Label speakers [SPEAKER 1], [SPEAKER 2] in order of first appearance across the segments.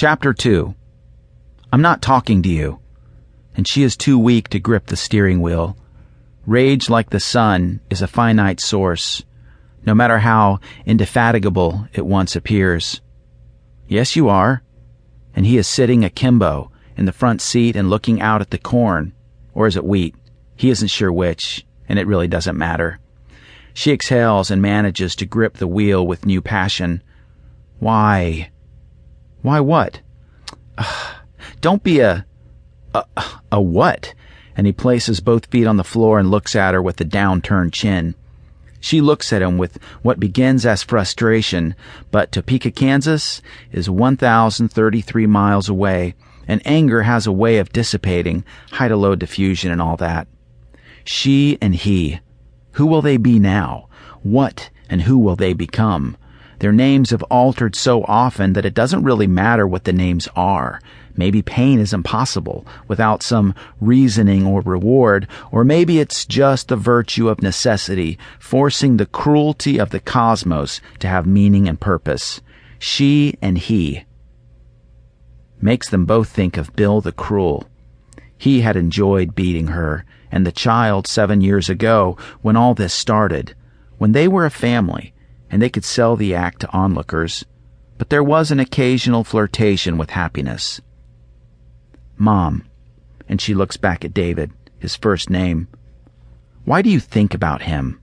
[SPEAKER 1] Chapter 2 I'm not talking to you. And she is too weak to grip the steering wheel. Rage like the sun is a finite source, no matter how indefatigable it once appears. Yes, you are. And he is sitting akimbo in the front seat and looking out at the corn. Or is it wheat? He isn't sure which, and it really doesn't matter. She exhales and manages to grip the wheel with new passion. Why? Why what? Don't be a. A, a what? And he places both feet on the floor and looks at her with a downturned chin. She looks at him with what begins as frustration, but Topeka, Kansas is 1,033 miles away, and anger has a way of dissipating, high to low diffusion and all that. She and he. Who will they be now? What and who will they become? Their names have altered so often that it doesn't really matter what the names are. Maybe pain is impossible without some reasoning or reward, or maybe it's just the virtue of necessity, forcing the cruelty of the cosmos to have meaning and purpose. She and he. Makes them both think of Bill the Cruel. He had enjoyed beating her, and the child seven years ago when all this started, when they were a family and they could sell the act to onlookers, but there was an occasional flirtation with happiness. Mom, and she looks back at David, his first name. Why do you think about him?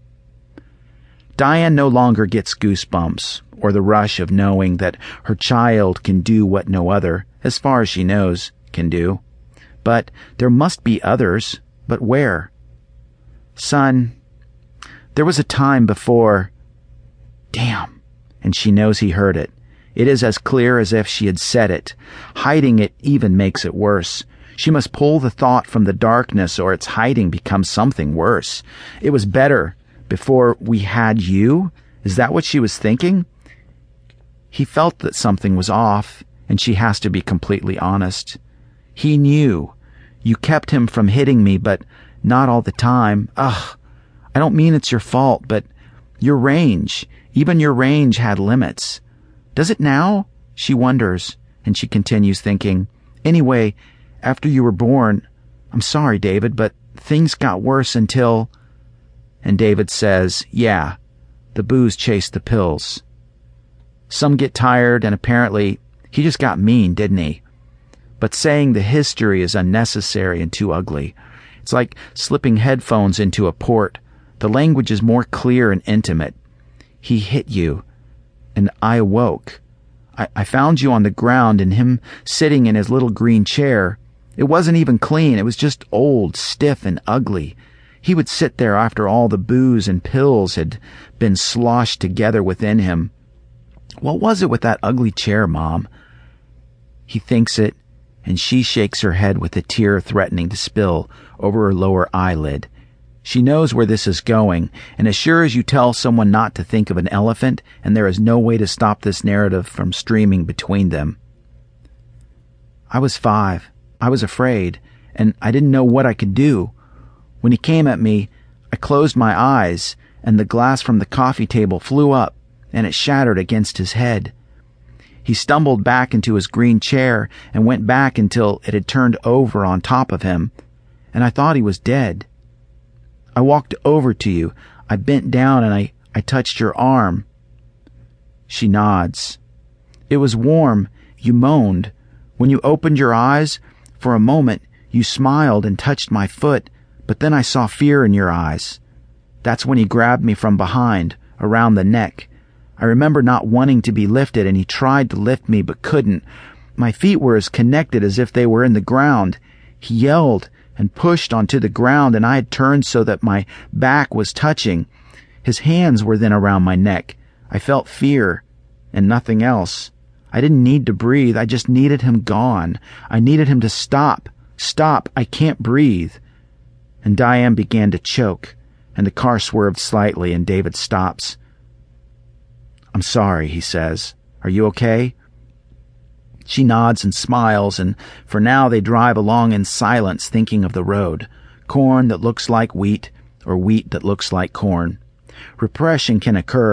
[SPEAKER 1] Diane no longer gets goosebumps or the rush of knowing that her child can do what no other, as far as she knows, can do. But there must be others. But where? Son, there was a time before Damn. And she knows he heard it. It is as clear as if she had said it. Hiding it even makes it worse. She must pull the thought from the darkness or its hiding becomes something worse. It was better before we had you? Is that what she was thinking? He felt that something was off, and she has to be completely honest. He knew. You kept him from hitting me, but not all the time. Ugh. I don't mean it's your fault, but your range. Even your range had limits. Does it now? She wonders, and she continues thinking, Anyway, after you were born, I'm sorry, David, but things got worse until. And David says, Yeah, the booze chased the pills. Some get tired, and apparently he just got mean, didn't he? But saying the history is unnecessary and too ugly. It's like slipping headphones into a port. The language is more clear and intimate. He hit you. And I awoke. I, I found you on the ground and him sitting in his little green chair. It wasn't even clean. It was just old, stiff, and ugly. He would sit there after all the booze and pills had been sloshed together within him. What was it with that ugly chair, Mom? He thinks it, and she shakes her head with a tear threatening to spill over her lower eyelid. She knows where this is going, and as sure as you tell someone not to think of an elephant, and there is no way to stop this narrative from streaming between them. I was five. I was afraid, and I didn't know what I could do. When he came at me, I closed my eyes, and the glass from the coffee table flew up, and it shattered against his head. He stumbled back into his green chair and went back until it had turned over on top of him, and I thought he was dead. I walked over to you. I bent down and I, I touched your arm. She nods. It was warm. You moaned. When you opened your eyes, for a moment, you smiled and touched my foot, but then I saw fear in your eyes. That's when he grabbed me from behind, around the neck. I remember not wanting to be lifted, and he tried to lift me but couldn't. My feet were as connected as if they were in the ground. He yelled and pushed onto the ground, and I had turned so that my back was touching. His hands were then around my neck. I felt fear and nothing else. I didn't need to breathe. I just needed him gone. I needed him to stop. Stop. I can't breathe. And Diane began to choke, and the car swerved slightly, and David stops. I'm sorry, he says. Are you okay? She nods and smiles, and for now they drive along in silence, thinking of the road. Corn that looks like wheat, or wheat that looks like corn. Repression can occur